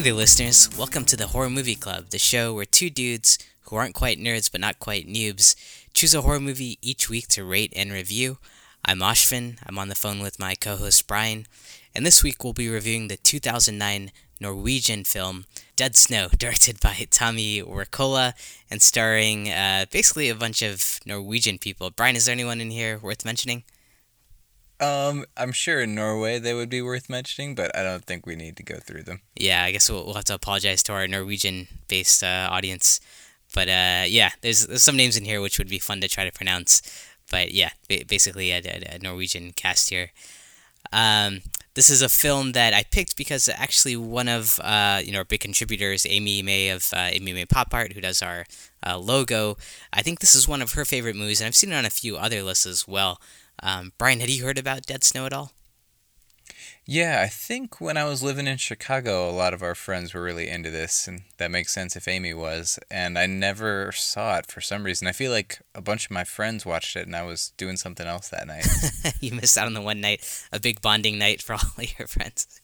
Hey there, listeners. Welcome to the Horror Movie Club, the show where two dudes who aren't quite nerds but not quite noobs choose a horror movie each week to rate and review. I'm Ashvin. I'm on the phone with my co host Brian, and this week we'll be reviewing the 2009 Norwegian film Dead Snow, directed by Tommy Wirkola and starring uh, basically a bunch of Norwegian people. Brian, is there anyone in here worth mentioning? Um, I'm sure in Norway they would be worth mentioning, but I don't think we need to go through them. Yeah, I guess we'll, we'll have to apologize to our Norwegian-based uh, audience. But uh, yeah, there's, there's some names in here which would be fun to try to pronounce. But yeah, basically a, a, a, Norwegian cast here. Um, this is a film that I picked because actually one of uh, you know our big contributors, Amy May of uh, Amy May Pop Art, who does our uh, logo. I think this is one of her favorite movies, and I've seen it on a few other lists as well. Um, Brian, had you heard about Dead Snow at all? Yeah, I think when I was living in Chicago, a lot of our friends were really into this, and that makes sense if Amy was. And I never saw it for some reason. I feel like a bunch of my friends watched it, and I was doing something else that night. you missed out on the one night, a big bonding night for all your friends.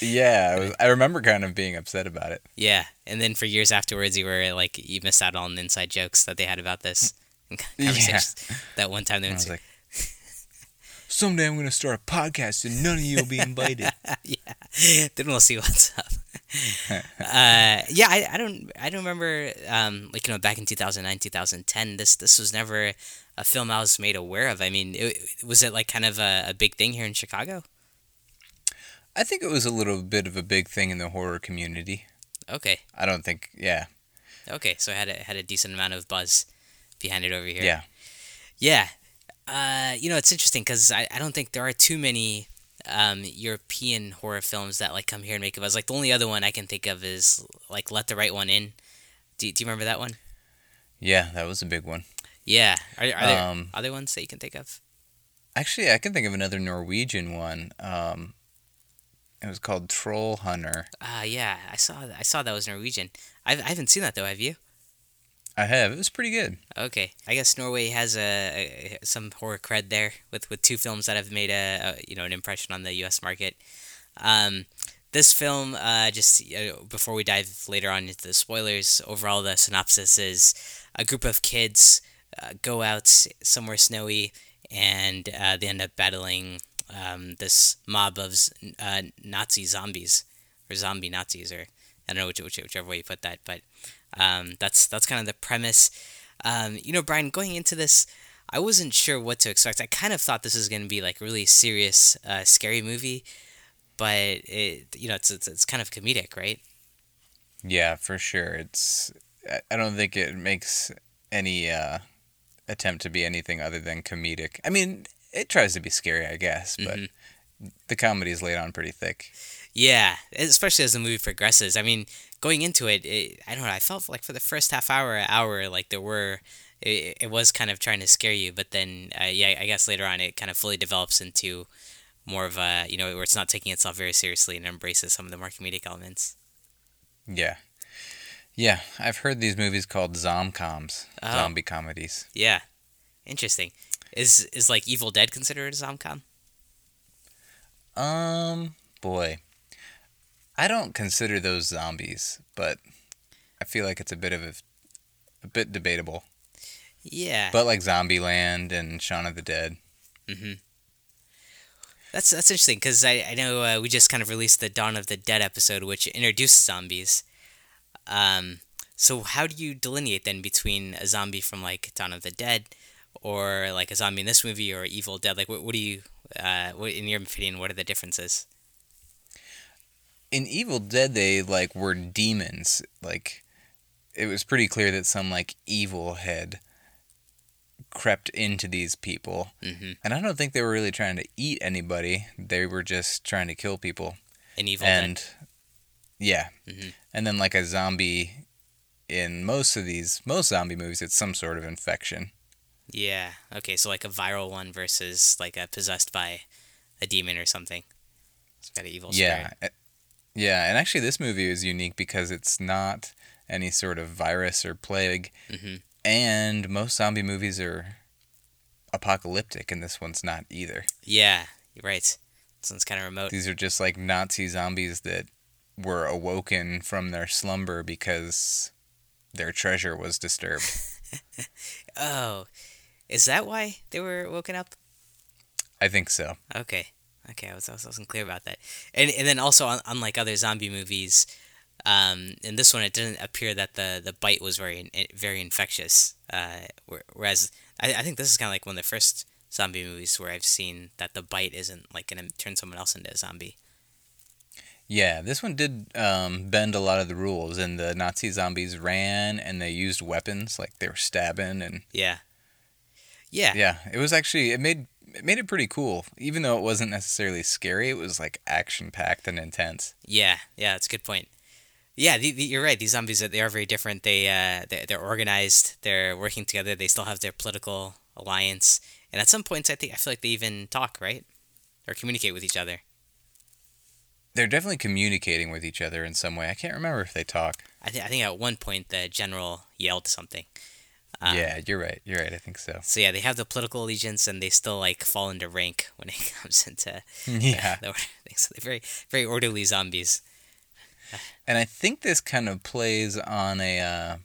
yeah, I, was, I remember kind of being upset about it. Yeah, and then for years afterwards, you were like, you missed out on the inside jokes that they had about this. Yeah. That one time they went. Someday I'm going to start a podcast and none of you will be invited. yeah. Then we'll see what's up. uh, yeah, I, I don't I don't remember um, like you know back in 2009 2010 this this was never a film I was made aware of. I mean, it, was it like kind of a, a big thing here in Chicago? I think it was a little bit of a big thing in the horror community. Okay. I don't think yeah. Okay, so it had a had a decent amount of buzz behind it over here. Yeah. Yeah, uh, you know, it's interesting because I, I don't think there are too many um, European horror films that like come here and make a buzz. Like the only other one I can think of is like Let the Right One In. Do, do you remember that one? Yeah, that was a big one. Yeah. Are, are there um, other ones that you can think of? Actually, I can think of another Norwegian one. Um, it was called Troll Hunter. Ah, uh, yeah, I saw that. I saw that was Norwegian. I've, I haven't seen that though. Have you? I have. It was pretty good. Okay, I guess Norway has a, a some horror cred there with, with two films that have made a, a you know an impression on the U.S. market. Um, this film, uh, just uh, before we dive later on into the spoilers, overall the synopsis is a group of kids uh, go out somewhere snowy and uh, they end up battling um, this mob of uh, Nazi zombies or zombie Nazis or I don't know which, which, whichever way you put that, but um, that's that's kind of the premise. Um, you know, Brian, going into this, I wasn't sure what to expect. I kind of thought this was going to be like a really serious, uh, scary movie, but it, you know, it's, it's it's kind of comedic, right? Yeah, for sure. It's I don't think it makes any uh, attempt to be anything other than comedic. I mean, it tries to be scary, I guess, but mm-hmm. the comedy is laid on pretty thick. Yeah, especially as the movie progresses. I mean, going into it, it, I don't know. I felt like for the first half hour, hour, like there were, it, it was kind of trying to scare you, but then, uh, yeah, I guess later on it kind of fully develops into more of a, you know, where it's not taking itself very seriously and embraces some of the more comedic elements. Yeah. Yeah, I've heard these movies called zomcoms, oh. zombie comedies. Yeah, interesting. Is is like Evil Dead considered a zomcom? Um, boy, I don't consider those zombies, but I feel like it's a bit of a, a bit debatable. Yeah. But like Zombieland and Shaun of the Dead. Mm-hmm. That's that's interesting because I I know uh, we just kind of released the Dawn of the Dead episode, which introduced zombies. Um, so how do you delineate then between a zombie from like Dawn of the Dead, or like a zombie in this movie, or Evil Dead? Like, what what do you, uh, what, in your opinion, what are the differences? In Evil Dead they like were demons. Like it was pretty clear that some like evil had crept into these people. Mm-hmm. And I don't think they were really trying to eat anybody. They were just trying to kill people. In Evil and, Dead. Yeah. Mm-hmm. And then like a zombie in most of these most zombie movies it's some sort of infection. Yeah. Okay, so like a viral one versus like a possessed by a demon or something. It's got an evil yeah. spirit. Yeah, and actually, this movie is unique because it's not any sort of virus or plague, mm-hmm. and most zombie movies are apocalyptic, and this one's not either. Yeah, you're right. This one's kind of remote. These are just like Nazi zombies that were awoken from their slumber because their treasure was disturbed. Oh, is that why they were woken up? I think so. Okay, okay, I was I wasn't clear about that. And and then also un- unlike other zombie movies, um, in this one it didn't appear that the, the bite was very very infectious. Uh, whereas I, I think this is kind of like one of the first zombie movies where I've seen that the bite isn't like gonna turn someone else into a zombie. Yeah, this one did um, bend a lot of the rules, and the Nazi zombies ran and they used weapons, like they were stabbing, and Yeah. Yeah. yeah, it was actually it made it made it pretty cool. Even though it wasn't necessarily scary, it was like action packed and intense. Yeah, yeah, that's a good point. Yeah, the, the, you're right. These zombies they are very different. They uh they're, they're organized. They're working together. They still have their political alliance, and at some points, I think I feel like they even talk, right, or communicate with each other. They're definitely communicating with each other in some way. I can't remember if they talk. I think I think at one point the general yelled something. Um, yeah, you're right. You're right. I think so. So yeah, they have the political allegiance, and they still like fall into rank when it comes into Yeah. the, so they're very very orderly zombies. And I think this kind of plays on a uh,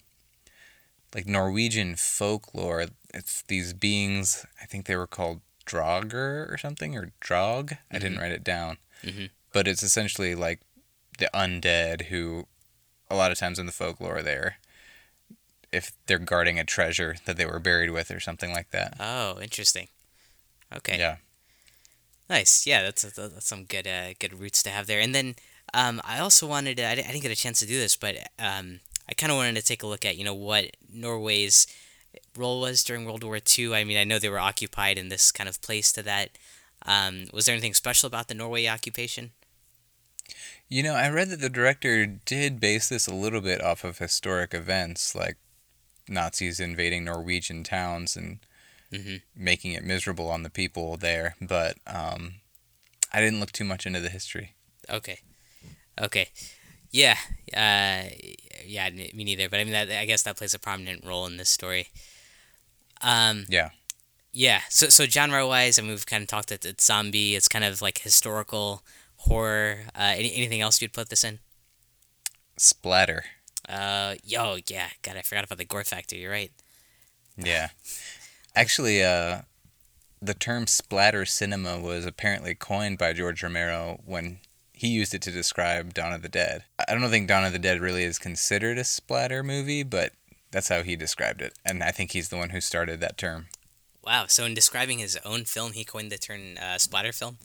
like Norwegian folklore. It's these beings. I think they were called Draugr or something or Drog. I didn't write it down. Mhm. But it's essentially like the undead who, a lot of times in the folklore, there, if they're guarding a treasure that they were buried with or something like that. Oh, interesting. Okay. Yeah. Nice. Yeah, that's, that's, that's some good uh, good roots to have there. And then um, I also wanted to, I, I didn't get a chance to do this, but um, I kind of wanted to take a look at you know what Norway's role was during World War II. I mean, I know they were occupied, and this kind of plays to that. Um, was there anything special about the Norway occupation? You know, I read that the director did base this a little bit off of historic events, like Nazis invading Norwegian towns and hmm making it miserable on the people there. But um, I didn't look too much into the history. Okay. Okay. Yeah. Uh, yeah. Me neither. But I mean, that, I guess that plays a prominent role in this story. Um, Yeah. Yeah. So so genre wise, I mean, we've kind of talked that it's zombie. It's kind of like historical horror. Uh, any, anything else you'd put this in? Splatter. Uh, yo, yeah. God, I forgot about the gore factor. You're right. Yeah. Actually, uh, the term splatter cinema was apparently coined by George Romero when he used it to describe Dawn of the Dead. I don't think Dawn of the Dead really is considered a splatter movie, but that's how he described it. And I think he's the one who started that term. Wow. So in describing his own film, he coined the term uh, splatter film.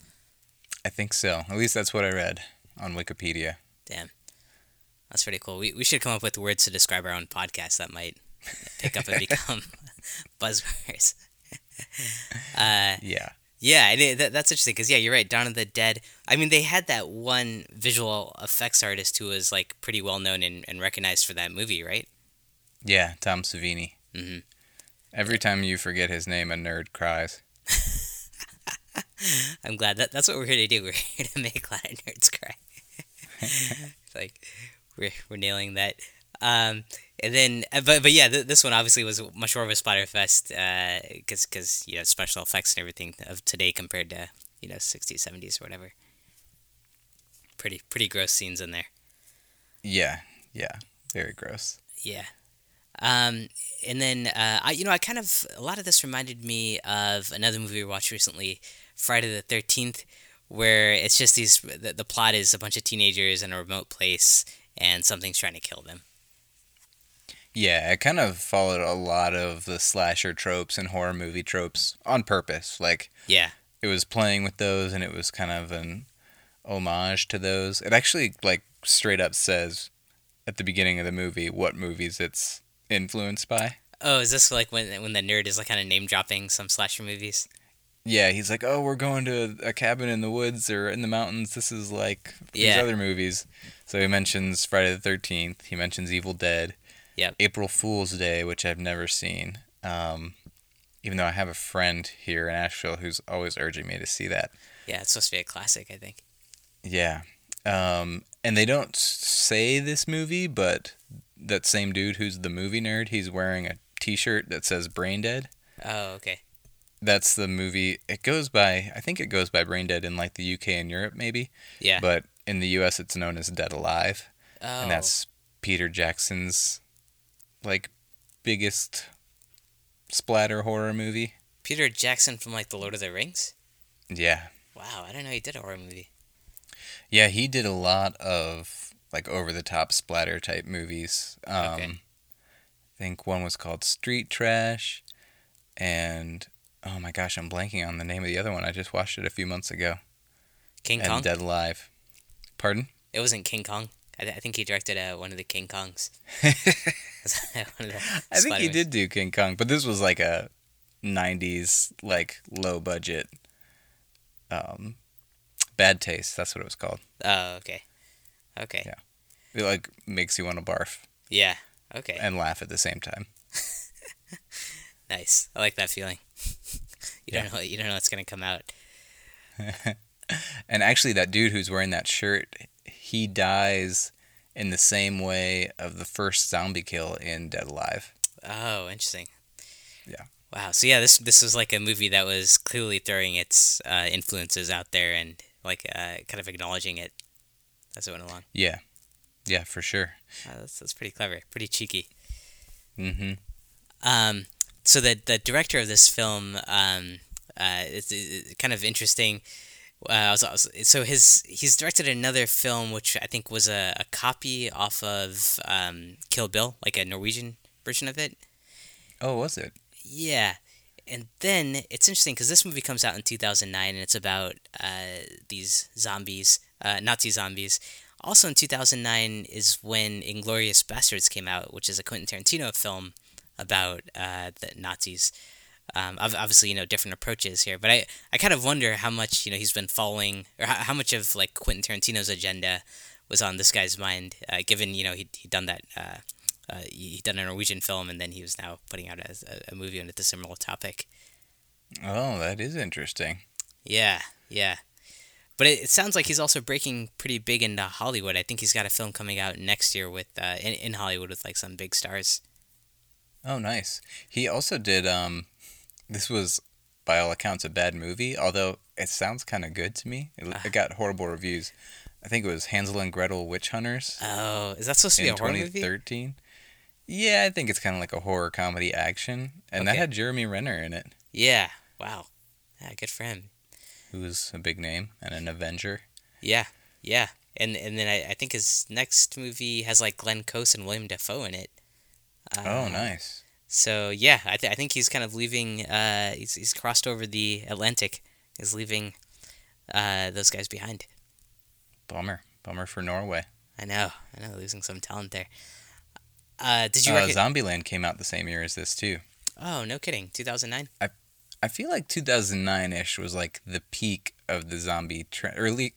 I think so. At least that's what I read on Wikipedia. Damn. That's pretty cool. We, we should come up with words to describe our own podcast that might pick up and become buzzwords. uh, Yeah. Yeah, and it, that, that's interesting because yeah, you're right. Dawn of the Dead. I mean, they had that one visual effects artist who was like pretty well known and, and recognized for that movie, right? Yeah, Tom Savini. Mhm. Every time you forget his name, a nerd cries. I'm glad that that's what we're here to do. We're here to make a lot of nerds cry. Like we're we're nailing that. Um, and then, uh, but but yeah, th- this one obviously was much more of a splatter fest because because you know special effects and everything of today compared to you know 60s, 70s or whatever. Pretty pretty gross scenes in there. Yeah, yeah. Very gross. Yeah. Um, and then uh, I, you know, I kind of a lot of this reminded me of another movie we watched recently, Friday the Thirteenth, where it's just these. The, the plot is a bunch of teenagers in a remote place, and something's trying to kill them. Yeah, it kind of followed a lot of the slasher tropes and horror movie tropes on purpose. Like, Yeah. it was playing with those and it was kind of an homage to those. It actually, like, straight up says at the beginning of the movie what movies it's influenced by. Oh, is this like when when the nerd is like kind of name dropping some slasher movies? Yeah, he's like, oh, we're going to a cabin in the woods or in the mountains. This is like these Yeah. other movies. So he mentions Friday the 13th. He mentions Evil Dead. Yep. April Fool's Day, which I've never seen. Um, even though I have a friend here in Asheville who's always urging me to see that. Yeah, it's supposed to be a classic, I think. Yeah. Um, and they don't say this movie, but that same dude who's the movie nerd, he's wearing a t shirt that says Brain Dead. Oh, okay. That's the movie. It goes by, I think it goes by Brain Dead in like the UK and Europe, maybe. Yeah. But in the U.S. it's known as Dead Alive, Oh, and that's Peter Jackson's like biggest splatter horror movie. Peter Jackson from like the Lord of the Rings. Yeah, Wow, I didn't know he did a horror movie. yeah, he did a lot of like over the top splatter type movies. Um, Okay. I think one was called Street Trash, and oh my gosh, I'm blanking on the name of the other one. I just watched it a few months ago. King and Kong. Dead Alive. Pardon? It wasn't King Kong. I, th- I think he directed uh, one of the King Kongs. One of the I think he did do King Kong, but this was like a '90s like low budget. Um, bad taste. That's what it was called. Oh, okay. Okay. Yeah. It like makes you want to barf Yeah. Okay. and laugh at the same time. Nice. I like that feeling. you Yeah. don't know. You don't know what's gonna come out. And actually, that dude who's wearing that shirt, he dies in the same way of the first zombie kill in Dead Alive. Oh, interesting. Yeah. Wow. So yeah, this this was like a movie that was clearly throwing its uh, influences out there and like uh, kind of acknowledging it as it went along. Yeah, yeah, for sure. Uh, that's that's pretty clever. Pretty cheeky. hmm Um, so the the director of this film um, uh, is, is kind of interesting. Uh, I was, I was- so his he's directed another film which I think was a, a copy off of um, Kill Bill, like a Norwegian version of it. Oh, was it? Yeah. And then it's interesting because this movie comes out in 2009 and it's about uh, these zombies, uh, Nazi zombies. Also in 2009 is when Inglourious Basterds came out, which is a Quentin Tarantino film about uh, the Nazis. Um, obviously, you know, different approaches here, but I, I kind of wonder how much, you know, he's been following, or how, how much of, like, Quentin Tarantino's agenda was on this guy's mind, uh, given, you know, he'd, he'd done that, uh, uh, he'd done a Norwegian film, and then he was now putting out a, a, a movie on a similar topic. Oh, that is interesting. Yeah, yeah. But it, it sounds like he's also breaking pretty big into Hollywood. I think he's got a film coming out next year with uh, in, in Hollywood with like some big stars. Oh, nice. He also did. Um, this was, by all accounts, a bad movie. Although it sounds kind of good to me. It, Ah. it got horrible reviews. I think it was Hansel and Gretel Witch Hunters Oh, is that supposed to be a horror movie? 2013. Yeah, I think it's kind of like a horror comedy action, and that had Jeremy Renner in it, Yeah. Wow. Yeah, good for him. who was a big name and an Avenger. Yeah, yeah. And and then I, I think his next movie has like Glenn Close and William Dafoe in it. Uh, oh, nice. So yeah, I, th- I think he's kind of leaving. Uh, he's he's crossed over the Atlantic. He's leaving uh, those guys behind. Bummer. Bummer for Norway. I know. I know. Losing some talent there. Uh, did you? Uh, rec- Zombieland came out the same year as this too. oh no, kidding. Two thousand nine. I feel like 2009ish was like the peak of the zombie trend. Or le-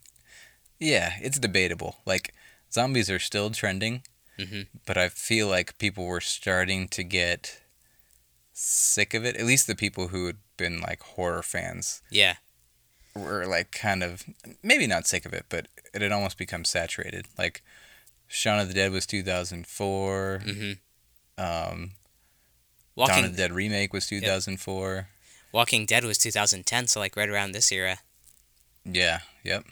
yeah, it's debatable. Like zombies are still trending, Mhm. but I feel like people were starting to get sick of it. At least the people who had been like horror fans Yeah. were like kind of maybe not sick of it, but it had almost become saturated. Like Shaun of the Dead was 2004. Mm-hmm. Um, Dawn Walking of the Dead remake was 2004. Walking Dead was two thousand ten. So like right around this era. Yeah. Yep.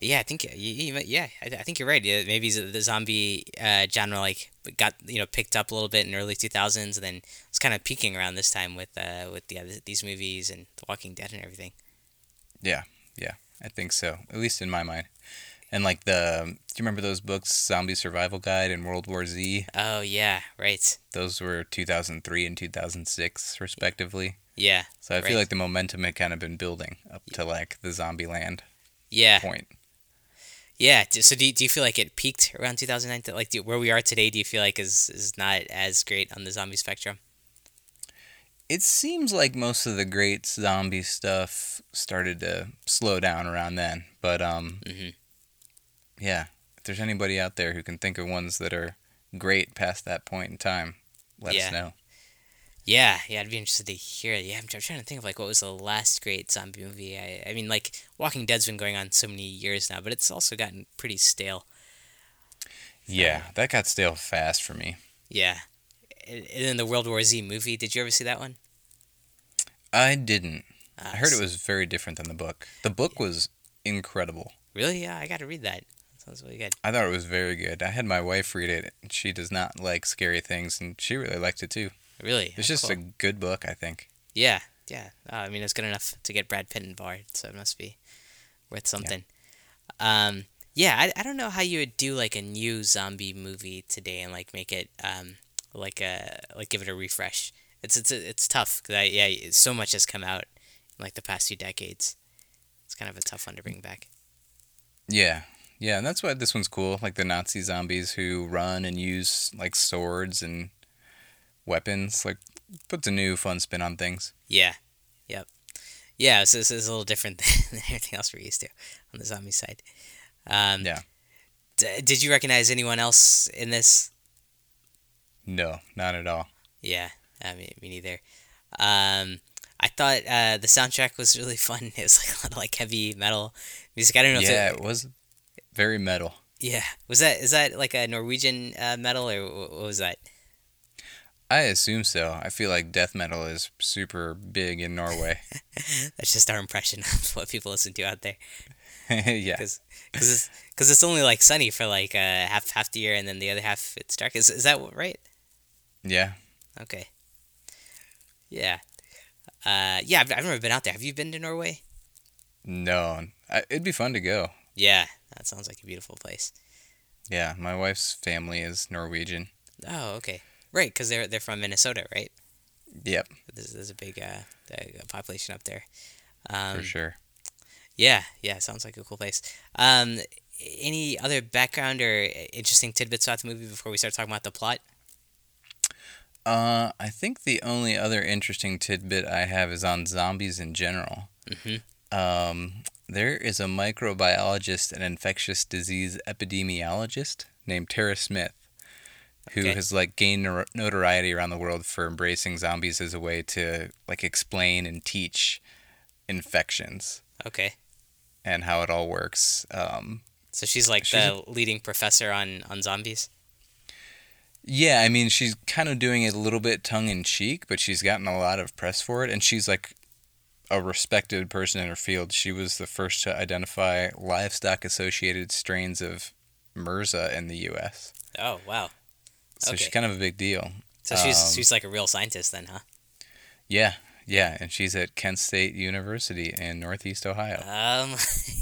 Yeah, I think y- yeah, I, I think you're right. Yeah, maybe the zombie uh, genre like got you know picked up a little bit in early 2000s, and then it's kind of peaking around this time with uh, with the, other these movies and The Walking Dead and everything. Yeah, yeah, I think so, at least in my mind. And like the, do you remember those books, Zombie Survival Guide and World War Z? Oh yeah, right. Those were 2003 and 2006, respectively. Yeah, So I Right. feel like the momentum had kind of been building up to like the Zombieland yeah, point. Yeah. So do you, do you feel like it peaked around 2009? Th- Like do, where we are today, do you feel like is is not as great on the zombie spectrum? It seems like most of the great zombie stuff started to slow down around then. But um, Mhm. yeah, if there's anybody out there who can think of ones that are great past that point in time, let Yeah. us know. Yeah, yeah, I'd be interested to hear it. Yeah, I'm, I'm trying to think of like what was the last great zombie movie. I, I mean, like Walking Dead's been going on so many years now, but it's also gotten pretty stale. Yeah, that got stale fast for me. Yeah, and then the World War Z movie. Did you ever see that one? I didn't. Uh, I heard it was very different than the book. The book was incredible. really. Yeah, I got to read that. Sounds really good. I thought it was very good. I had my wife read it. She does not like scary things, and she really liked it too. Really? It's just cool. a good book, I think. Yeah, yeah. Uh, I mean, it's good enough to get Brad Pitt involved, so it must be worth something. Um, yeah, I, I don't know how you would do like a new zombie movie today and like make it um like a like give it a refresh. It's it's it's tough because yeah so much has come out in like the past few decades. It's kind of a tough one to bring back. Yeah, yeah, and that's why this one's cool. Like the Nazi zombies who run and use like swords and weapons. Like puts a new fun spin on things. Yeah, yep, yeah. So this is a little different than everything else we're used to on the zombie side. Um, Yeah. D- did you recognize anyone else in this? No, not at all. Yeah, I mean, me neither. Um, I thought uh, the soundtrack was really fun. It was like a lot of like heavy metal music. I don't know Yeah, if it it, was very metal. yeah was that is that like a Norwegian uh, metal or what was that? I assume so. I feel like death metal is super big in Norway. That's just our impression of what people listen to out there. yeah. Because it's, cause it's only like sunny for like uh, half half the year, and then the other half it's dark. Is is that right? Yeah. Okay. Yeah. Uh, yeah, I've, I've never been out there. Have you been to Norway? No, I, it'd be fun to go. Yeah, that sounds like a beautiful place. Yeah, my wife's family is Norwegian. Oh, okay. Right, because they're they're from Minnesota, right? Yep, There's, there's a big uh, uh, population up there. Um, for sure. Yeah, yeah, sounds like a cool place. Um, any other background or interesting tidbits about the movie before we start talking about the plot? Uh, I think the only other interesting tidbit I have is on zombies in general. Mm-hmm. Um, there is a microbiologist and infectious disease epidemiologist named Tara Smith, who Okay. has like gained notoriety around the world for embracing zombies as a way to like explain and teach infections Okay, and how it all works. Um, so she's like She's the leading professor on on zombies. Yeah, I mean, she's kind of doing it a little bit tongue in cheek, but she's gotten a lot of press for it, and she's like a respected person in her field. She was the first to identify livestock associated strains of MRSA in the U.S., Oh wow! So she's kind of a big deal. So she's Um, she's like a real scientist then, huh? Yeah, yeah, and she's at Kent State University in Northeast Ohio. Um,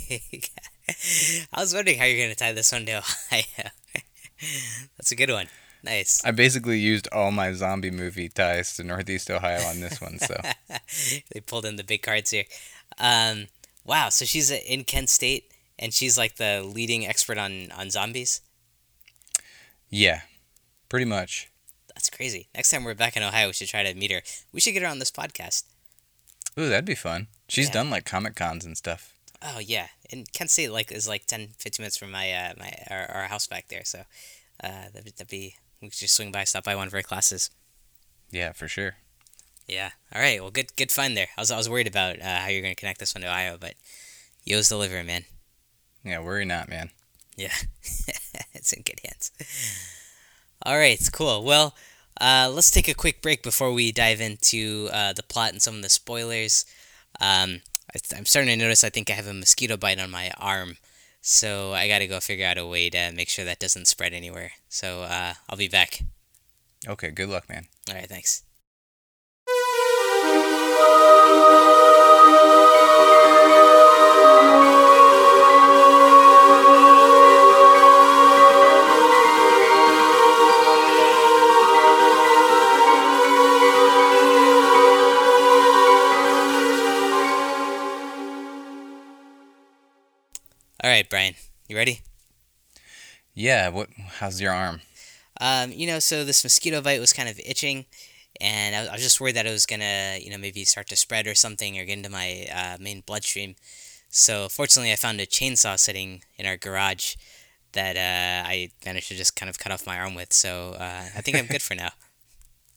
I was wondering how you're gonna tie this one to Ohio. That's a good one. Nice. I basically used all my zombie movie ties to Northeast Ohio on this one, so they pulled in the big cards here. Um, wow. So she's in Kent State, and she's like the leading expert on on zombies. yeah, pretty much. That's crazy. Next time we're back in Ohio, we should try to meet her. We should get her on this podcast. Ooh, that'd be fun. She's Yeah. done like comic cons and stuff. Oh yeah, and Kent State like is like 10, 15 minutes from my uh, my our, our house back there. So uh, that'd, be- that'd be we could just swing by, stop by one of her classes. Yeah, for sure. Yeah. All right. Well, good good find there. I was I was worried about uh, how you're gonna connect this one to Ohio, but Yo's deliver, man. Yeah, worry not, man. Yeah, it's in good hands. All right, cool. Well, uh, let's take a quick break before we dive into uh, the plot and some of the spoilers. Um, I, I'm starting to notice I think I have a mosquito bite on my arm, so I got to go figure out a way to make sure that doesn't spread anywhere. So uh, I'll be back. Okay, good luck, man. All right, thanks. All right, Brian, you ready? Yeah, what? How's your arm? Um, you know, so this mosquito bite was kind of itching, and I was, I was just worried that it was gonna, you know, maybe start to spread or something or get into my uh, main bloodstream. So fortunately, I found a chainsaw sitting in our garage that uh, I managed to just kind of cut off my arm with. So uh, I think I'm good for now.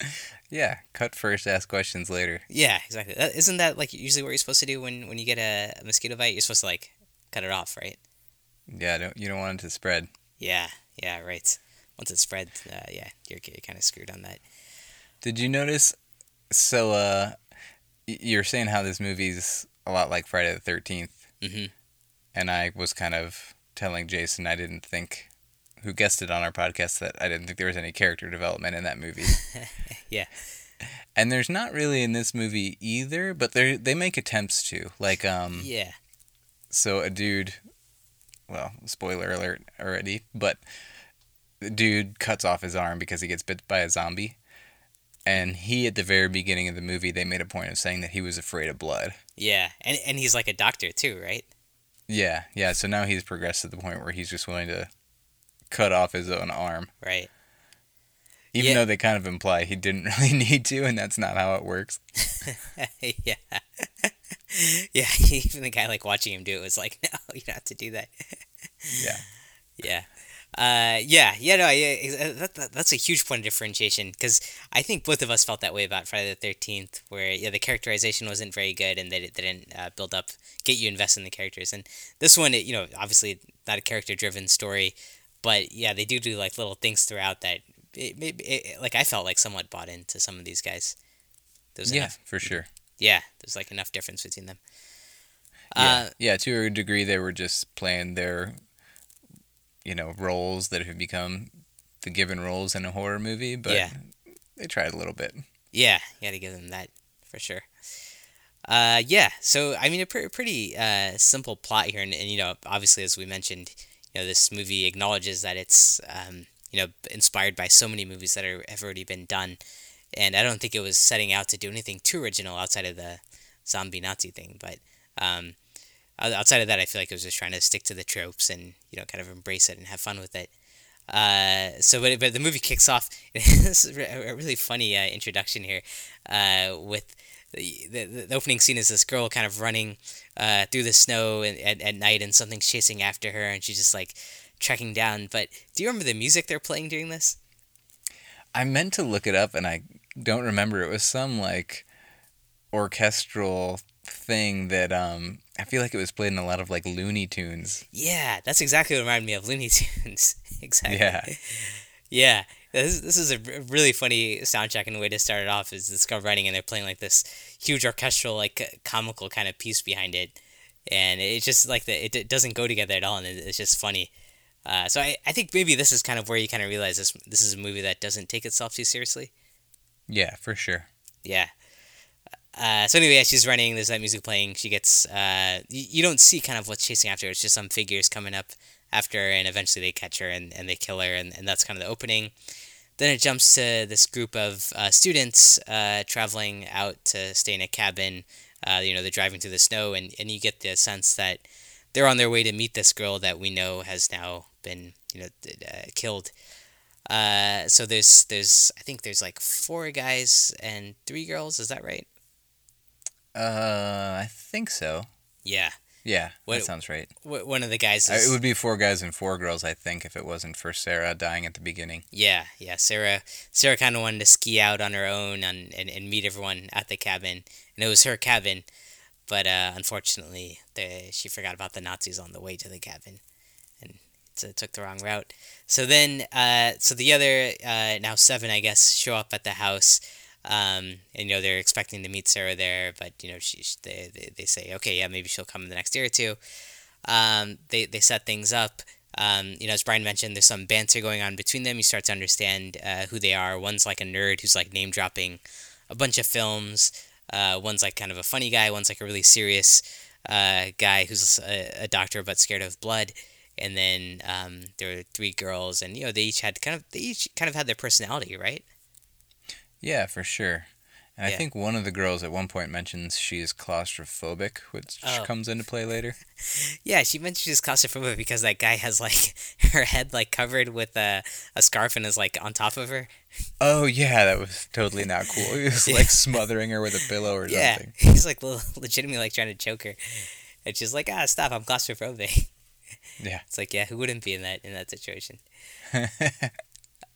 Yeah, cut first, ask questions later. Yeah, exactly. Isn't that like usually what you're supposed to do when when you get a mosquito bite? You're supposed to like cut it off, right? Yeah, don't you don't want it to spread. Yeah, yeah, right. Once it spreads, uh, yeah, you're, you're kind of screwed on that. Did you notice? So, uh, you're saying how this movie's a lot like Friday the Thirteenth, hmm and I was kind of telling Jason I didn't think, who guessed it on our podcast, that I didn't think there was any character development in that movie. yeah. And there's not really in this movie either, but they they make attempts to. Like um Yeah. So a dude well, spoiler alert already, but the dude cuts off his arm because he gets bit by a zombie. And he at the very beginning of the movie they made a point of saying that he was afraid of blood. Yeah. And and he's like a doctor too, right? Yeah, yeah, so now he's progressed to the point where he's just willing to cut off his own arm. Right. Even Yeah. though they kind of imply he didn't really need to and that's not how it works. yeah. yeah. Even the guy like watching him do it was like, no, you don't have to do that. Yeah. Yeah. Uh, yeah, yeah, no, yeah, uh, that, that, that's a huge point of differentiation because I think both of us felt that way about Friday the Thirteenth, where yeah, the characterization wasn't very good and they, they didn't uh, build up, get you invested in the characters. And this one, it, you know, obviously not a character-driven story, but yeah, they do do like little things throughout that it, maybe it, like I felt like somewhat bought into some of these guys. There's Yeah, for sure. Yeah, there's like enough difference between them. Yeah. Uh, yeah, to a degree they were just playing their you know, roles that have become the given roles in a horror movie, but Yeah. they tried a little bit. Yeah, you got to give them that for sure. Uh, yeah. So I mean, a pre- pretty uh, simple plot here, and, and you know, obviously, as we mentioned, you know, this movie acknowledges that it's um, you know inspired by so many movies that are, have already been done, and I don't think it was setting out to do anything too original outside of the zombie Nazi thing, but um, outside of that, I feel like it was just trying to stick to the tropes and you know kind of embrace it and have fun with it. Uh, so but, but the movie kicks off. this is a really funny uh, introduction here, uh, with the, the the opening scene is this girl kind of running uh, through the snow and, at, at night and something's chasing after her and she's just like tracking down. But do you remember the music they're playing during this? I meant to look it up and I don't remember. It was some like orchestral thing that um I feel like it was played in a lot of like Looney Tunes. Yeah, that's exactly what reminded me of Looney Tunes. exactly. Yeah. Yeah. This, this is a really funny soundtrack and way to start it off is this girl running and they're playing like this huge orchestral like comical kind of piece behind it and it's just like the it, d- doesn't go together at all and it, it's just funny uh, so I, I think maybe this is kind of where you kind of realize this this is a movie that doesn't take itself too seriously Yeah, for sure. yeah. Uh, so anyway, as she's running, there's that music playing. She gets, uh, you, you don't see kind of what's chasing after her. It's just some figures coming up after her, and eventually they catch her and, and they kill her, and, and that's kind of the opening. Then it jumps to this group of uh, students uh, traveling out to stay in a cabin. Uh, you know, they're driving through the snow, and, and you get the sense that they're on their way to meet this girl that we know has now been, you know, uh, killed. Uh, so there's there's I think there's like four guys and three girls. Is that right? Uh I think so. Yeah. Yeah, What- that sounds right. W- one of the guys Uh, is It would be four guys and four girls, I think, if it wasn't for Sarah dying at the beginning. yeah yeah Sarah Sarah kind of wanted to ski out on her own and, and, and meet everyone at the cabin and it was her cabin, but uh, unfortunately the, she forgot about the Nazis on the way to the cabin, so took the wrong route. So then uh, so the other uh, now seven I guess show up at the house. Um, and you know they're expecting to meet Sarah there, but you know she, they, they, they say okay yeah maybe she'll come in the next day or two. Um, they they set things up. Um, you know, as Brian mentioned, there's some banter going on between them. You start to understand uh, who they are. One's like a nerd who's like name dropping a bunch of films. Uh, one's like kind of a funny guy. One's like a really serious uh, guy who's a, a doctor but scared of blood. And then um, there were three girls, and you know they each had kind of they each kind of had their personality, right? Yeah, for sure. And I think one of the girls at one point mentions she is claustrophobic, which Oh. comes into play later. Yeah, she mentions she's claustrophobic because that guy has like her head like covered with a, a scarf and is like on top of her. Oh yeah, that was totally not cool. He was like smothering her with a pillow or something. Yeah, something. he's like legitimately like trying to choke her, and she's like, "Ah, stop! I'm claustrophobic." Yeah. It's like, yeah, who wouldn't be in that in that situation?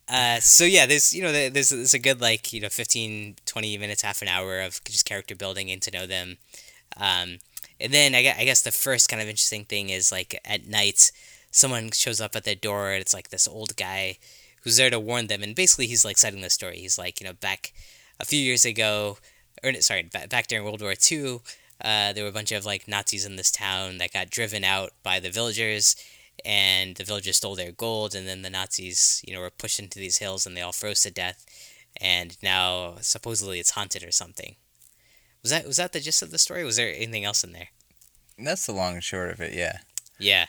Uh, so yeah, there's you know there- there's there's a good like you know 15, 20 minutes, half an hour of just character building, and to know them, um, and then I guess, I guess the first kind of interesting thing is like at night, someone shows up at their door. And it's like this old guy who's there to warn them, and basically he's like setting the story. He's like you know back a few years ago, or sorry, back, back during World War II, uh, there were a bunch of like Nazis in this town that got driven out by the villagers, and the villagers stole their gold, and then the Nazis, you know, were pushed into these hills, and they all froze to death, and now supposedly it's haunted or something. Was that was that the gist of the story? Was there anything else in there? That's the long and short of it. Yeah. Yeah.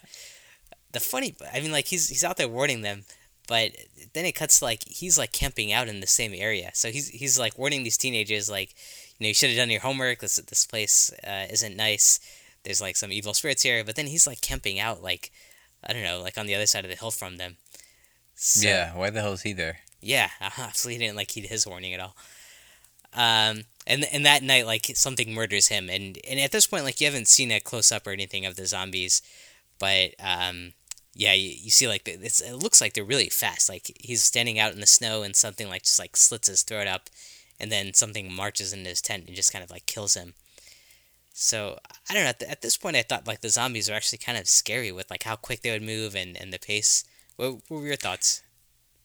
The funny, I mean, like he's he's out there warning them, but then it cuts like he's like camping out in the same area. So he's he's like warning these teenagers, like, you know, you should have done your homework. This this place uh, isn't nice. There's like some evil spirits here. But then he's like camping out, like, I don't know, like on the other side of the hill from them. So, yeah. Why the hell is he there? Yeah, absolutely didn't like heed his warning at all. Um, and and that night, like something murders him, and and at this point, like you haven't seen a close up or anything of the zombies, but um, yeah, you, you see like it's, it looks like they're really fast. Like he's standing out in the snow, and something like just like slits his throat up, and then something marches into his tent and just kind of like kills him. So I don't know. At, the, at this point, I thought like the zombies are actually kind of scary with like how quick they would move and, and the pace. What, what were your thoughts?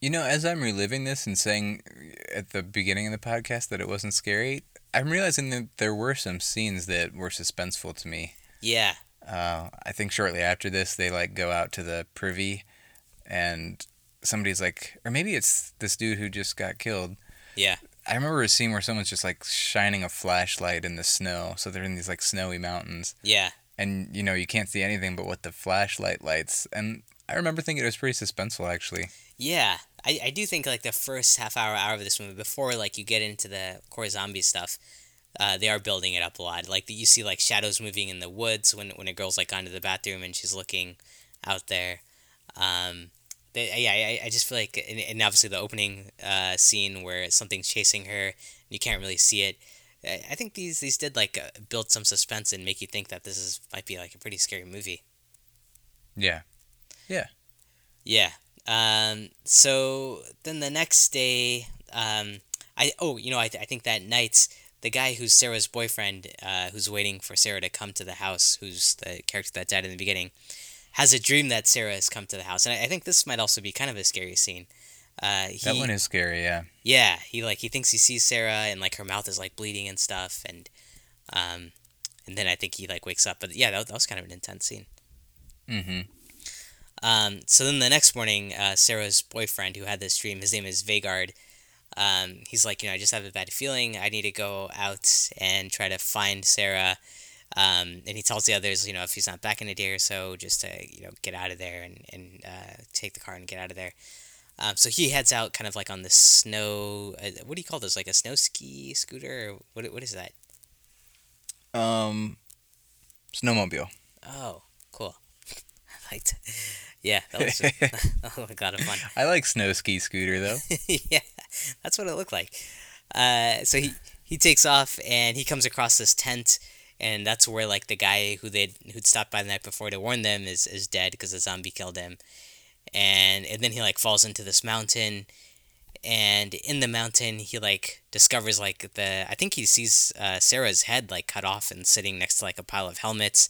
You know, as I'm reliving this and saying at the beginning of the podcast that it wasn't scary, I'm realizing that there were some scenes that were suspenseful to me. Yeah. Uh, I think shortly after this, they like go out to the privy, and somebody's like, or maybe it's this dude who just got killed. Yeah. I remember a scene where someone's just like shining a flashlight in the snow, so they're in these like snowy mountains. Yeah. And you know you can't see anything but what the flashlight lights, and I remember thinking it was pretty suspenseful actually. Yeah, I, I do think like the first half hour hour of this movie before like you get into the core zombie stuff, uh, they are building it up a lot. Like you see like shadows moving in the woods when when a girl's like gone to the bathroom and she's looking out there. Um, they, yeah, I, I just feel like and, and obviously the opening uh, scene where something's chasing her and you can't really see it. I think these these did like uh, build some suspense and make you think that this is might be like a pretty scary movie. Yeah. Yeah. Yeah. Um, so then the next day, um, I oh you know I, th- I think that night the guy who's Sarah's boyfriend, uh, who's waiting for Sarah to come to the house, who's the character that died in the beginning, has a dream that Sarah has come to the house, and I, I think this might also be kind of a scary scene. Uh, he, that one is scary, yeah. Yeah, he like he thinks he sees Sarah, and like her mouth is like bleeding and stuff, and um, and then I think he like wakes up. But yeah, that, that was kind of an intense scene. Mm-hmm. Um, so then the next morning, uh, Sarah's boyfriend, who had this dream, his name is Vegard. Um, he's like, you know, I just have a bad feeling. I need to go out and try to find Sarah. Um, and he tells the others, you know, if he's not back in a day or so, just to, you know, get out of there and, and uh, take the car and get out of there. Um, so he heads out kind of like on the snow. Uh, what do you call this? Like a snow ski scooter? Or what, what is that? Um, snowmobile. Oh, cool. I liked it. Yeah, that was oh my god, fun. I like snow ski scooter though. yeah, that's what it looked like. Uh, so he he takes off and he comes across this tent, and that's where like the guy who they who'd stopped by the night before to warn them is is dead because the zombie killed him, and and then he like falls into this mountain, and in the mountain he like discovers like the I think he sees uh, Sarah's head like cut off and sitting next to like a pile of helmets.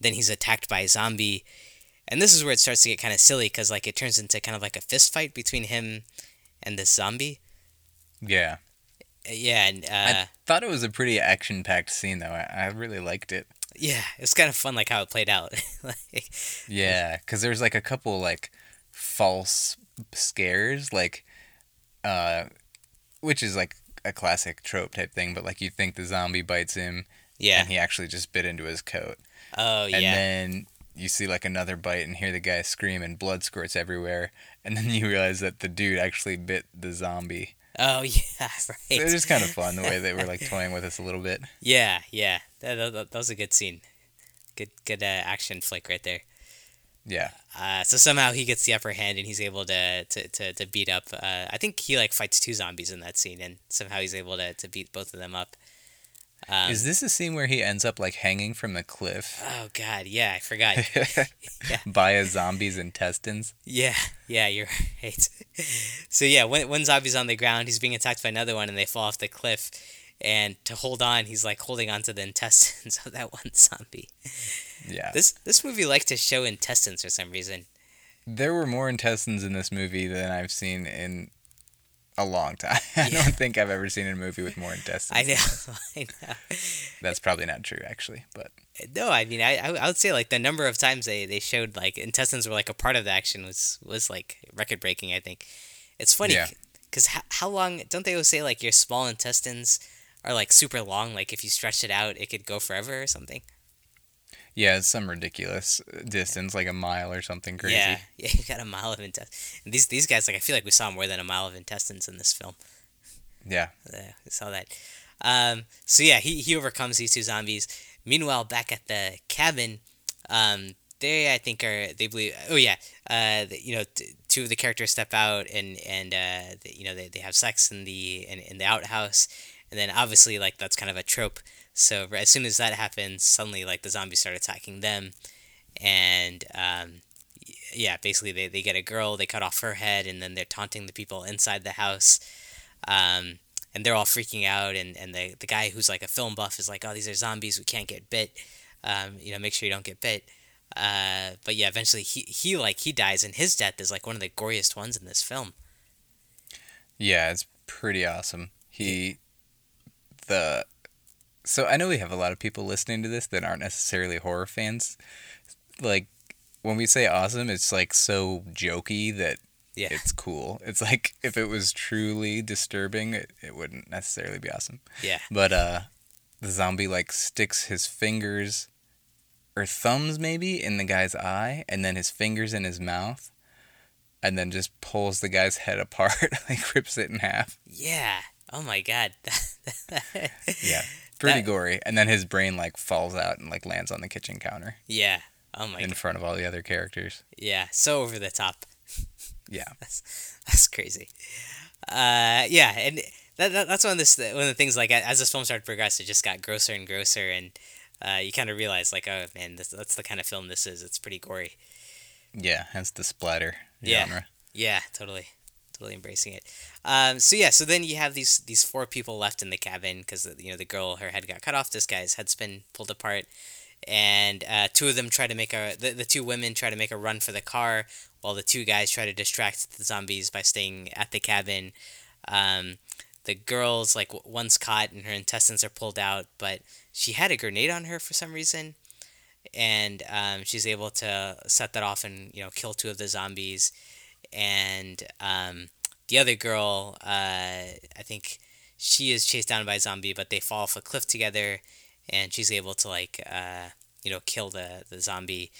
Then he's attacked by a zombie and this is where it starts to get kind of silly because like it turns into kind of like a fist fight between him and this zombie. Yeah. Yeah, and uh, I thought it was a pretty action-packed scene though. I, I really liked it. Yeah, it's kind of fun like how it played out. like, yeah, because there's like a couple like false scares, like, uh, which is like a classic trope type thing. But like you think the zombie bites him, yeah, and he actually just bit into his coat. Oh yeah. And then you see like another bite and hear the guy scream and blood squirts everywhere and then you realize that the dude actually bit the zombie oh yeah right. It was just kind of fun the way they were like toying with us a little bit. Yeah yeah. That, that, that was a good scene. Good good uh, action flick right there. Yeah. Uh, so somehow he gets the upper hand and he's able to to, to, to beat up uh, i think he like fights two zombies in that scene and somehow he's able to, to beat both of them up um, Is this a scene where he ends up like hanging from the cliff? Oh God, yeah, I forgot. yeah. By a zombie's intestines. Yeah, yeah, you're right. so yeah, when one zombie's on the ground, he's being attacked by another one, and they fall off the cliff. And to hold on, he's like holding onto the intestines of that one zombie. Yeah. This this movie liked to show intestines for some reason. There were more intestines in this movie than I've seen in a long time. I Yeah. don't think I've ever seen a movie with more intestines. I know, I know. That's probably not true, actually. But No, I mean, I, I would say like the number of times they, they showed like intestines were like a part of the action was was like record breaking. I think it's funny Yeah. because how, how long don't they always say like your small intestines are like super long? Like if you stretch it out, it could go forever or something. Yeah, it's some ridiculous distance, like a mile or something crazy. Yeah, yeah, you got a mile of intestines. These these guys like I feel like we saw more than a mile of intestines in this film. Yeah. Yeah, we saw that. Um, so yeah, he, he overcomes these two zombies. Meanwhile, back at the cabin, um, they I think are they believe. Oh yeah, uh, the, you know, t- two of the characters step out and and uh, the, you know they, they have sex in the in, in the outhouse, and then obviously like that's kind of a trope. So as soon as that happens, suddenly like the zombies start attacking them, and um, yeah, basically they, they get a girl, they cut off her head, and then they're taunting the people inside the house. Um, and they're all freaking out and, and the, the guy who's like a film buff is like oh these are zombies we can't get bit um, you know make sure you don't get bit uh, but yeah eventually he, he like he dies and his death is like one of the goriest ones in this film Yeah, it's pretty awesome. He, the, so I know we have a lot of people listening to this that aren't necessarily horror fans. Like, when we say awesome, it's like so jokey that yeah it's cool. It's like if it was truly disturbing, it, it wouldn't necessarily be awesome. yeah But uh, the zombie like sticks his fingers or thumbs maybe in the guy's eye, and then his fingers in his mouth, and then just pulls the guy's head apart, like rips it in half. yeah oh my god Yeah, pretty That- gory. And then his brain like falls out and like lands on the kitchen counter yeah oh my in god front of all the other characters. yeah so over the top Yeah, That's that's crazy. Uh, yeah, and that, that that's one of this one of the things like as this film started to progress, it just got grosser and grosser, and uh, you kind of realize like, oh man, this, that's the kind of film this is. It's pretty gory. yeah. Hence the splatter Yeah. genre. Yeah, totally, totally embracing it. Um, so yeah, so then you have these these four people left in the cabin because you know the girl her head got cut off, this guy's head's been pulled apart, and uh, two of them try to make a the, the two women try to make a run for the car while the two guys try to distract the zombies by staying at the cabin. Um, the girl's like one's caught and her intestines are pulled out, but she had a grenade on her for some reason, and um, she's able to set that off and you know kill two of the zombies, and um, the other girl, uh, I think she is chased down by a zombie, but they fall off a cliff together, and she's able to like uh, you know kill the the zombie.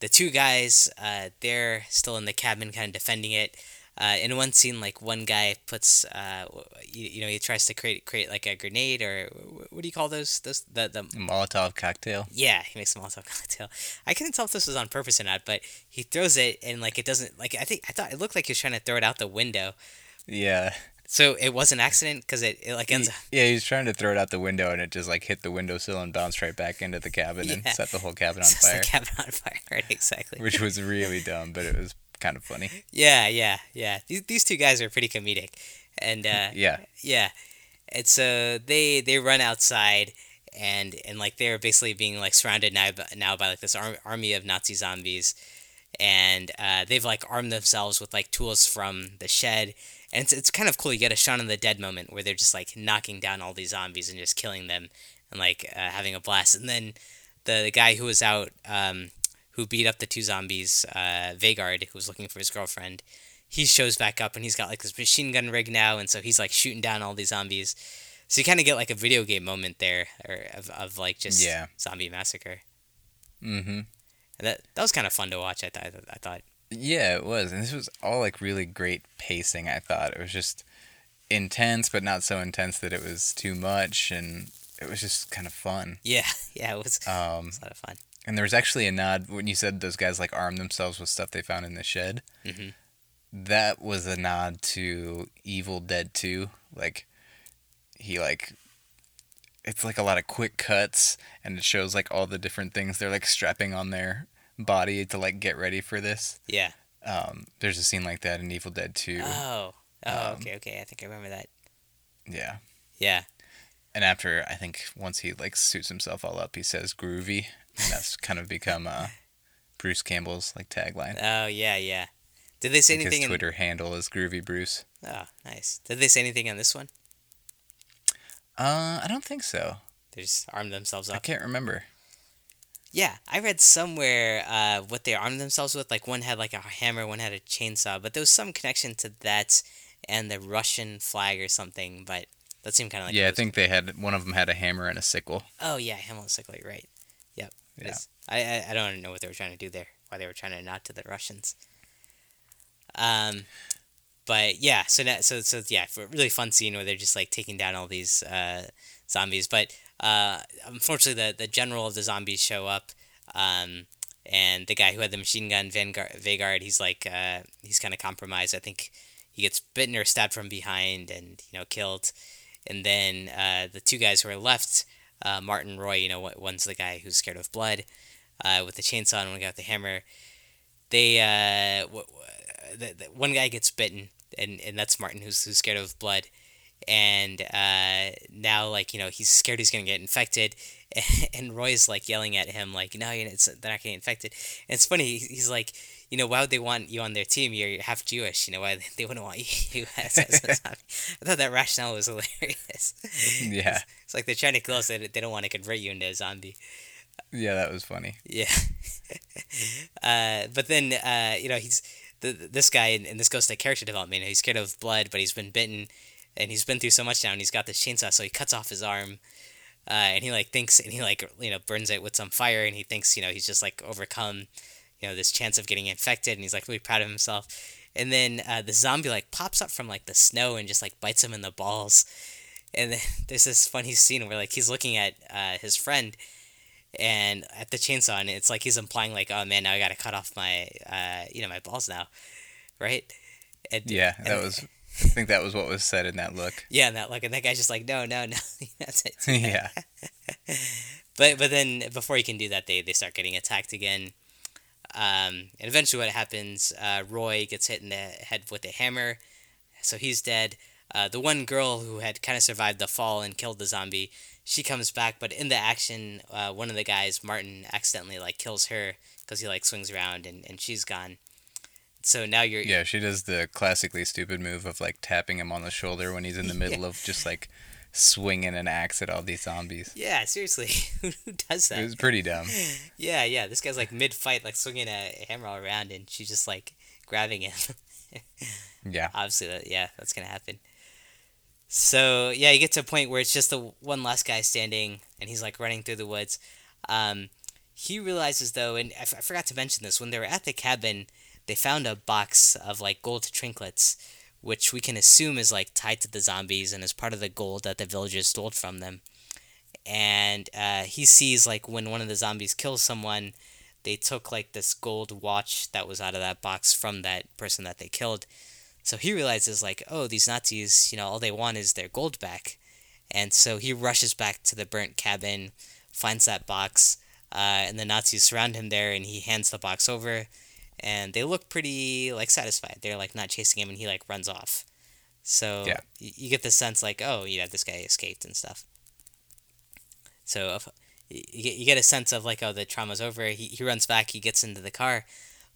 The two guys, uh, they're still in the cabin, kind of defending it. Uh, in one scene, like one guy puts, uh, you, you know, he tries to create create like a grenade or what do you call those? Those the the Molotov cocktail. yeah, he makes a Molotov cocktail. I couldn't tell if this was on purpose or not, but he throws it and like it doesn't like I think I thought it looked like he was trying to throw it out the window. Yeah. So it was an accident because it, it like ends. Yeah, he was trying to throw it out the window and it just like hit the windowsill and bounced right back into the cabin and set the whole cabin on sets fire. the cabin on fire. Right, exactly. which was really dumb, but it was kind of funny. Yeah, yeah, yeah. These these two guys are pretty comedic, and uh, Yeah. yeah, and so they they run outside. And, and like they're basically being like surrounded now by, now by like this ar- army of Nazi zombies, and uh, they've like armed themselves with like tools from the shed, and it's, it's kind of cool. You get a Shaun of the Dead moment where they're just like knocking down all these zombies and just killing them, and like uh, having a blast. And then the, the guy who was out, um, who beat up the two zombies, uh, Vegard, who was looking for his girlfriend, he shows back up and he's got like this machine gun rig now, and so he's like shooting down all these zombies. So you kind of get like a video game moment there, or of, of like just Yeah. zombie massacre. Mm-hmm. And that that was kind of fun to watch. I thought. I thought. Yeah, it was, and this was all like really great pacing. I thought it was just intense, but not so intense that it was too much, and it was just kind of fun. Yeah, yeah, it was, it Um, was a lot of fun. And there was actually a nod when you said those guys like armed themselves with stuff they found in the shed. hmm That was a nod to Evil Dead 2. Like he like it's like a lot of quick cuts and it shows like all the different things they're like strapping on their body to like get ready for this. Yeah. Um, there's a scene like that in Evil Dead 2. Oh. Oh. Um, okay. Okay. I think I remember that. Yeah. Yeah. And after I think once he like suits himself all up, he says groovy, and that's kind of become uh, Bruce Campbell's like tagline. Oh yeah. Yeah. Did they say Like, anything? His In, Twitter handle is Groovy Bruce. oh, nice. Did they say anything on this one? Uh, I don't think so. They just armed themselves up. I can't remember. Yeah, I read somewhere uh, what they armed themselves with. Like one had like a hammer, one had a chainsaw, but there was some connection to that and the Russian flag or something. But that seemed kind of like yeah, I think they had one of them had a hammer and a sickle. Oh yeah, hammer and sickle. Right. Yep. Yeah. I, I don't know what they were trying to do there. Why they were trying to nod to the Russians. Um, but yeah, so that so so yeah, really fun scene where they're just like taking down all these uh, zombies. But uh, unfortunately, the the general of the zombies show up. Um, and the guy who had the machine gun, Vanguard, Vegard, he's like, uh, he's kind of compromised. I think he gets bitten or stabbed from behind and, you know, killed. And then uh, the two guys who are left, uh, Martin Roy, you know, one- one's the guy who's scared of blood uh, with the chainsaw, and one guy with the hammer. They, uh, w- w- the, the, one guy gets bitten, and, and that's Martin, who's, who's scared of blood. And uh, now, like, you know, he's scared he's going to get infected. And Roy's, like, yelling at him, like, no, you know, it's, they're not getting infected. And it's funny, he's like, you know, why would they want you on their team? You're half Jewish. You know, why they wouldn't want you as, as a. I thought that rationale was hilarious. Yeah, It's like they're trying to close us. They don't want to convert you into a zombie. yeah, that was funny. Yeah. uh, but then, uh, you know, he's the, this guy, and, and this goes to character development. You know, he's scared of blood, but he's been bitten, and he's been through so much now, and he's got this chainsaw, so he cuts off his arm. Uh, and he like thinks, and he like you know burns it with some fire, and he thinks you know he's just like overcome, you know, this chance of getting infected, and he's like really proud of himself. And then uh, the zombie like pops up from like the snow and just like bites him in the balls. And then there's this funny scene where like he's looking at uh, his friend, and at the chainsaw, and it's like he's implying like, oh man, now I gotta cut off my, uh, you know, my balls now, right? And, Yeah, that and- was. I think that was what was said in that look. Yeah, in that look, and that guy's just like, no, no, no, that's it. yeah, But but then before he can do that, they they start getting attacked again. Um, and eventually, what happens? Uh, Roy gets hit in the head with a hammer, so he's dead. Uh, the one girl who had kind of survived the fall and killed the zombie, she comes back, but in the action, uh, one of the guys, Martin, accidentally like kills her because he like swings around and, and she's gone. So now you're yeah. She does the classically stupid move of like tapping him on the shoulder when he's in the Yeah. middle of just like swinging an axe at all these zombies. yeah seriously who does that? It was pretty dumb. Yeah, yeah. This guy's like mid fight, like swinging a hammer all around, and she's just like grabbing him. Yeah, Obviously, that yeah, that's gonna happen. So yeah, you get to a point where it's just the one last guy standing, and he's like running through the woods. Um, he realizes though, and I, f- I forgot to mention this when they were at the cabin, they found a box of like gold trinkets, which we can assume is like tied to the zombies and is part of the gold that the villagers stole from them. And uh, he sees like when one of the zombies kills someone, they took like this gold watch that was out of that box from that person that they killed. So he realizes like, oh, these Nazis, you know, all they want is their gold back. And so he rushes back to the burnt cabin, finds that box, uh, and the Nazis surround him there, and he hands the box over, and they look pretty like satisfied. They're like not chasing him, and he like runs off. So Yeah. y- you get the sense like, oh, you know, this guy escaped and stuff. So if, you get you get a sense of like, oh, the trauma's over. He he runs back. He gets into the car.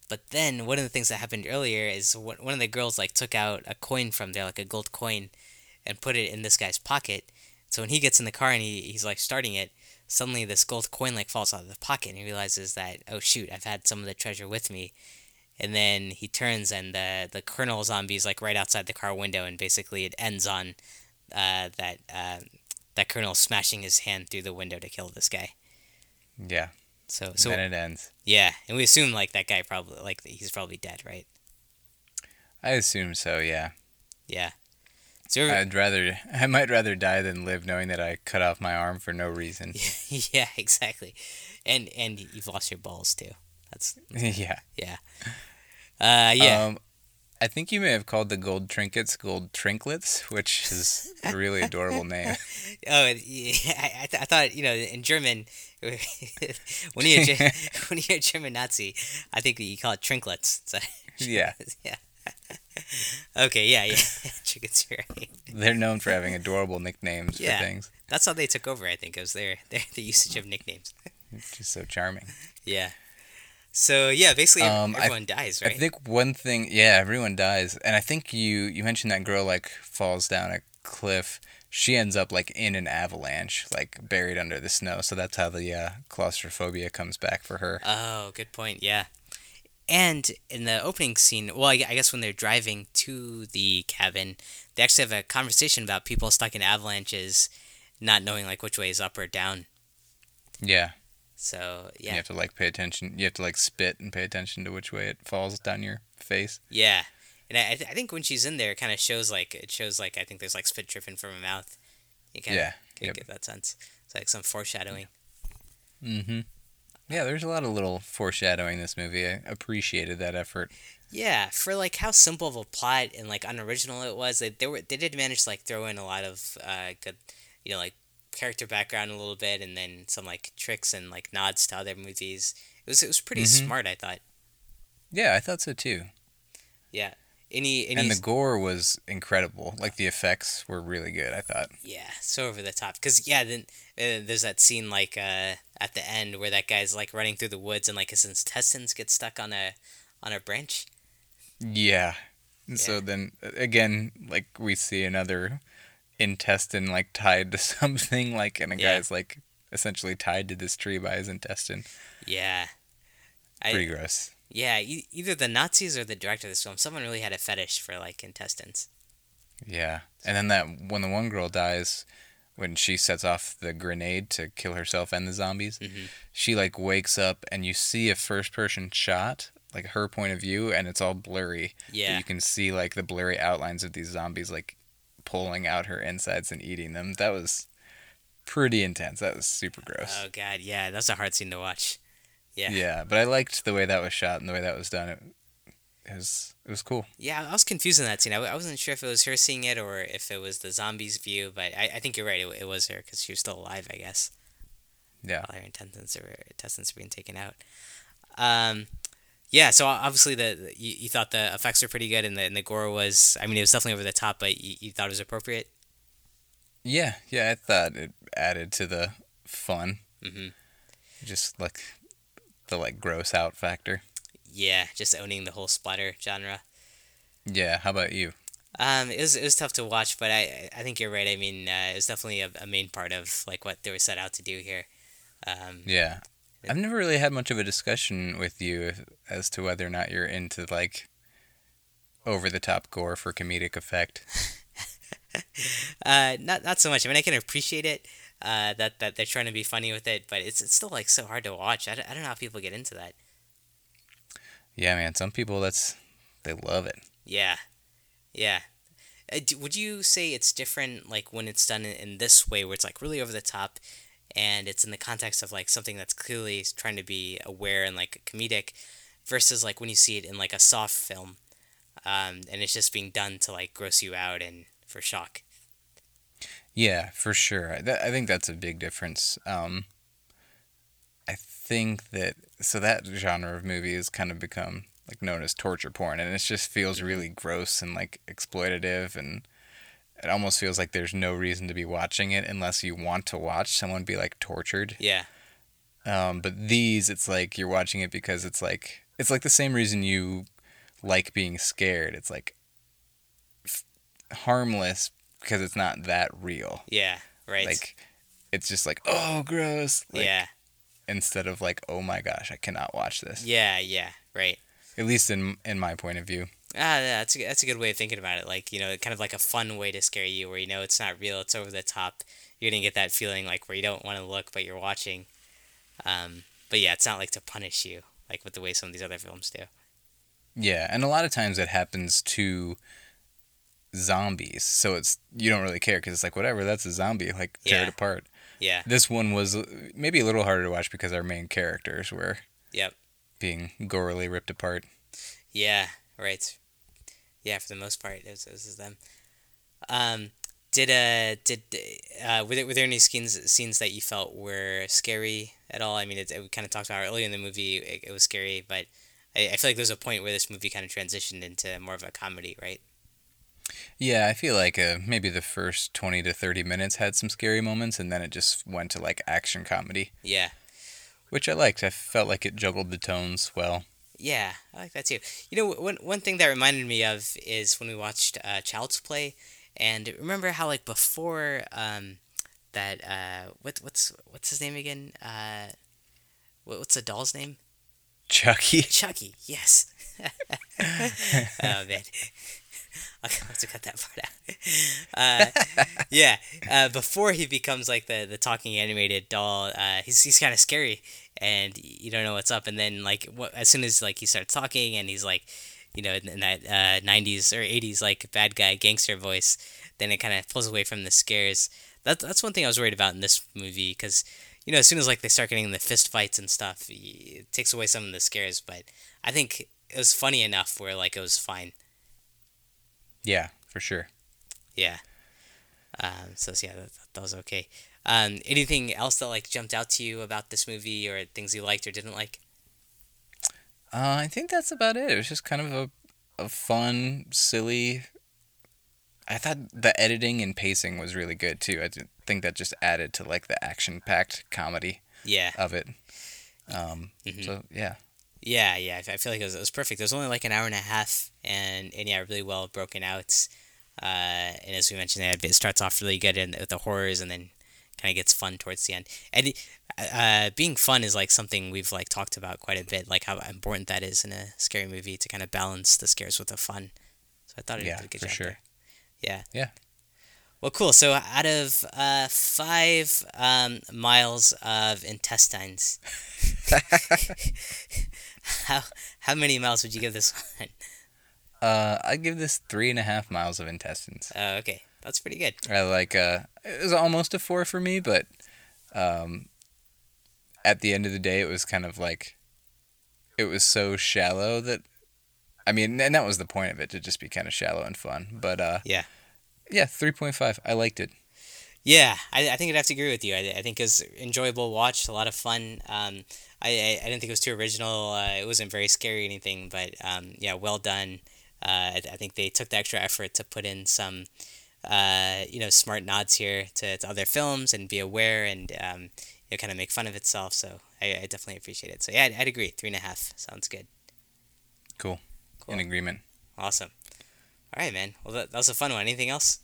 But then one of the things that happened earlier is one one of the girls like took out a coin from there, like a gold coin, and put it in this guy's pocket. So when he gets in the car and he, he's like starting it, suddenly this gold coin like falls out of the pocket and he realizes that oh shoot, I've had some of the treasure with me. And then he turns and the the colonel zombie is like right outside the car window and basically it ends on uh, that uh, that colonel smashing his hand through the window to kill this guy. yeah. So So so then it ends. yeah, and we assume like that guy probably like he's probably dead, right? I assume so. Yeah. Yeah. So I'd rather. I might rather die than live knowing that I cut off my arm for no reason. yeah, exactly. And and you've lost your balls too. That's yeah. yeah. Uh yeah. Um, I think you may have called the gold trinkets gold trinklets, which is a really adorable name. oh, yeah, I, I, th- I thought you know in German when you when you hear German Nazi, I think you call it trinklets. So, Yeah. yeah. okay, yeah, yeah. You're right. They're known for having adorable nicknames Yeah. for things. That's how they took over. I think it was their their the usage of nicknames. Which is so charming. Yeah. So yeah, basically Um, I- everyone dies, right? I think one thing, yeah, everyone dies, and I think you you mentioned that girl like falls down a cliff. She ends up like in an avalanche, like buried under the snow. So that's how the uh, claustrophobia comes back for her. Oh, good point. Yeah. And in the opening scene, well, I guess when they're driving to the cabin, they actually have a conversation about people stuck in avalanches, not knowing like which way is up or down. Yeah, So yeah. you have to like pay attention. You have to like spit and pay attention to which way it falls down your face. yeah. And I, I th- I think when she's in there, it kind of shows like it shows like I think there's like spit dripping from her mouth. You kind of Yeah, get, yep. get that sense. It's like some foreshadowing. Mm-hmm. Yeah, there's a lot of little foreshadowing this movie. I appreciated that effort. Yeah, for like how simple of a plot and like unoriginal it was, they, they were they did manage to like throw in a lot of uh, good, you know, like character background a little bit, and then some like tricks and like nods to other movies. It was it was pretty Mhm. smart, I thought. Yeah, I thought so too. Yeah. Any any And the gore was incredible. Like the effects were really good. I thought. yeah, so over the top. Cause yeah, then uh, there's that scene like uh, at the end where that guy's like running through the woods and like his intestines get stuck on a on a branch. Yeah. And So then again, like we see another intestine like tied to something, like and a Yeah. guy's like essentially tied to this tree by his intestine. Yeah. I, Pretty gross. Yeah, e- either the Nazis or the director of this film, someone really had a fetish for like intestines. Yeah. And then that when the one girl dies, when she sets off the grenade to kill herself and the zombies, Mhm. she like wakes up and you see a first person shot, like her point of view, and it's all blurry. But Yeah. you can see like the blurry outlines of these zombies like pulling out her insides and eating them. That was pretty intense. That was super gross. Oh god, yeah, that's a hard scene to watch. Yeah. yeah. but I liked the way that was shot and the way that was done. It, it was it was cool. Yeah, I was confused in that scene. I, I wasn't sure if it was her seeing it or if it was the zombies' view, but I, I think you're right. It, it was her because she was still alive, I guess. Yeah. While her intestines are intestines were being taken out. Um, yeah. So obviously the, the- you, you thought the effects were pretty good and the and the gore was. I mean, it was definitely over the top, but you, you thought it was appropriate. Yeah, yeah, I thought it added to the fun. hmm Just like the like gross out factor. Yeah, just owning the whole splatter genre. Yeah, how about you? Um, it was it was tough to watch, but I I think you're right. I mean, uh, it was definitely a, a main part of like what they were set out to do here. Um, Yeah. I've never really had much of a discussion with you as to whether or not you're into like over the top gore for comedic effect. uh, not not so much. I mean, I can appreciate it. Uh, that that they're trying to be funny with it, but it's it's still like so hard to watch. I don't, I don't know how people get into that. Yeah, man, some people that's they love it. Yeah, yeah. Uh, would you say it's different, like when it's done in, in this way, where it's like really over the top, and it's in the context of like something that's clearly trying to be aware and like comedic, versus like when you see it in like a soft film, um, and it's just being done to like gross you out and for shock. Yeah, for sure. I- That, I think that's a big difference. Um, I think that so that genre of movie has kind of become like known as torture porn, and it just feels really gross and like exploitative, and it almost feels like there's no reason to be watching it unless you want to watch someone be like tortured. Yeah, Um, but these, it's like you're watching it because it's like it's like the same reason you like being scared. It's like f- harmless because it's not that real. yeah, right. Like it's just like oh gross. Like, yeah, Instead of like oh my gosh, I cannot watch this. yeah, yeah, right. At least in in my point of view. Ah, yeah, that's a, that's a good way of thinking about it. Like, you know, kind of like a fun way to scare you where you know it's not real, it's over the top. You're going to get that feeling like where you don't want to look, but you're watching. Um, but yeah, it's not like to punish you, like with the way some of these other films do. Yeah, and a lot of times it happens to zombies, so it's you don't really care because it's like whatever, that's a zombie, like tear Yeah. it apart. Yeah, This one was uh, maybe a little harder to watch because our main characters were Yep. being gorily ripped apart. yeah, right. Yeah, for the most part, it was, it was them. Um, did uh did uh were there, were there any scenes scenes that you felt were scary at all? I mean, it, it we kind of talked about earlier in the movie. It, it was scary, but I, I feel like there's a point where this movie kind of transitioned into more of a comedy, right? Yeah, I feel like uh, maybe the first 20 to 30 minutes had some scary moments and then it just went to like action comedy. Yeah. which I liked. I felt like it juggled the tones well. Yeah, I like that too. You know, one one thing that reminded me of is when we watched uh, Child's Play, and remember how like before um, that uh, what what's what's his name again? Uh, what, what's the doll's name? Chucky. Chucky. Yes. oh man. I'll have to cut that part out. Uh, yeah, uh, before he becomes like the, the talking animated doll, uh, he's he's kind of scary, and you don't know what's up. And then like what, as soon as like he starts talking, and he's like, you know, in, in that '90s or '80s like bad guy gangster voice, then it kind of pulls away from the scares. That's that's one thing I was worried about in this movie because you know as soon as like they start getting the fist fights and stuff, it takes away some of the scares. But I think it was funny enough where like it was fine. Yeah, for sure. Yeah. Um, so yeah, that, that was okay. Um, anything else that like jumped out to you about this movie, or things you liked or didn't like? Uh, I think that's about it. It was just kind of a, a fun, silly. I thought the editing and pacing was really good too. I think that just added to like the action-packed comedy. Yeah. Of it. Um, mm-hmm. So yeah. Yeah, yeah. I feel like it was, it was perfect. It was only like an hour and a half, and and yeah, really well broken out. Uh, and as we mentioned, it starts off really good in, with the horrors, and then kind of gets fun towards the end. And uh, being fun is like something we've like talked about quite a bit, like how important that is in a scary movie to kind of balance the scares with the fun. So I thought it yeah, did a good for job sure. there. Yeah. Yeah. Well, cool. So out of uh, five um, miles of intestines, how how many miles would you give this one? Uh, I give this three and a half miles of intestines. Oh, okay, that's pretty good. I like. Uh, it was almost a four for me, but um, at the end of the day, it was kind of like it was so shallow that I mean, and that was the point of it to just be kind of shallow and fun. But uh, yeah, yeah, three point five. I liked it. Yeah, I, I think I'd have to agree with you. I, I think it was enjoyable watch, a lot of fun. Um, I, I, I didn't think it was too original. Uh, it wasn't very scary or anything, but um, yeah, well done. Uh, I, I think they took the extra effort to put in some, uh, you know, smart nods here to, to other films and be aware and um, you know, kind of make fun of itself. So I, I definitely appreciate it. So yeah, I'd, I'd agree. Three and a half sounds good. Cool. cool. In agreement. Awesome. All right, man. Well, that, that was a fun one. Anything else?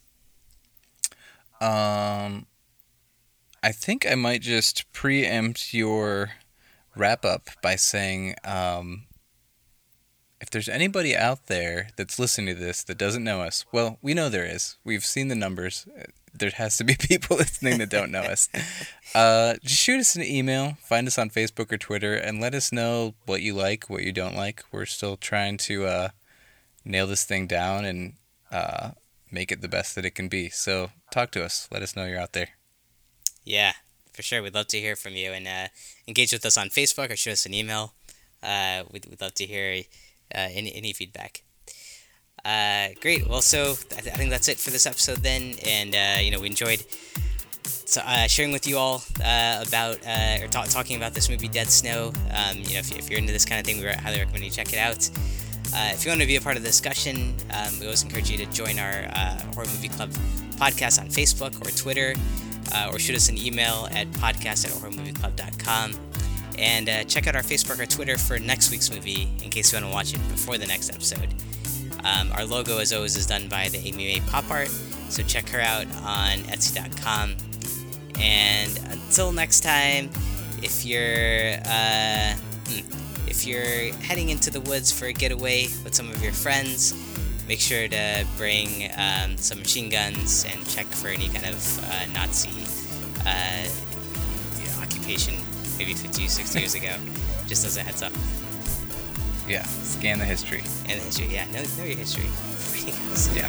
Um, I think I might just preempt your wrap up by saying um, if there's anybody out there that's listening to this that doesn't know us, well, we know there is. We've seen the numbers. There has to be people listening that don't know us. Uh, just shoot us an email, find us on Facebook or Twitter, and let us know what you like, what you don't like. We're still trying to uh, nail this thing down and uh, make it the best that it can be. So talk to us. Let us know you're out there. Yeah, for sure. We'd love to hear from you and uh, engage with us on Facebook or shoot us an email. Uh, we'd, we'd love to hear uh, any, any feedback. Uh, great. Well, so I, th- I, think that's it for this episode then. And, uh, you know, we enjoyed uh, sharing with you all uh, about uh, or ta- talking about this movie, Dead Snow. Um, you know, if, if, you're into this kind of thing, we highly recommend you check it out. Uh, if you want to be a part of the discussion, um, we always encourage you to join our Horror Movie Club podcast on Facebook or Twitter, or shoot us an email at podcast at horrormovieclub.com. And uh, check out our Facebook or Twitter for next week's movie in case you want to watch it before the next episode. Um, our logo, as always, is done by the Amy May Pop Art, so check her out on Etsy.com. And until next time, if you're uh, hmm, if you're heading into the woods for a getaway with some of your friends, make sure to bring um, some machine guns and check for any kind of uh, Nazi uh, occupation maybe 50, 60 years ago, just as a heads up. Yeah, scan the history. And the history, yeah. Know, know your history. yeah.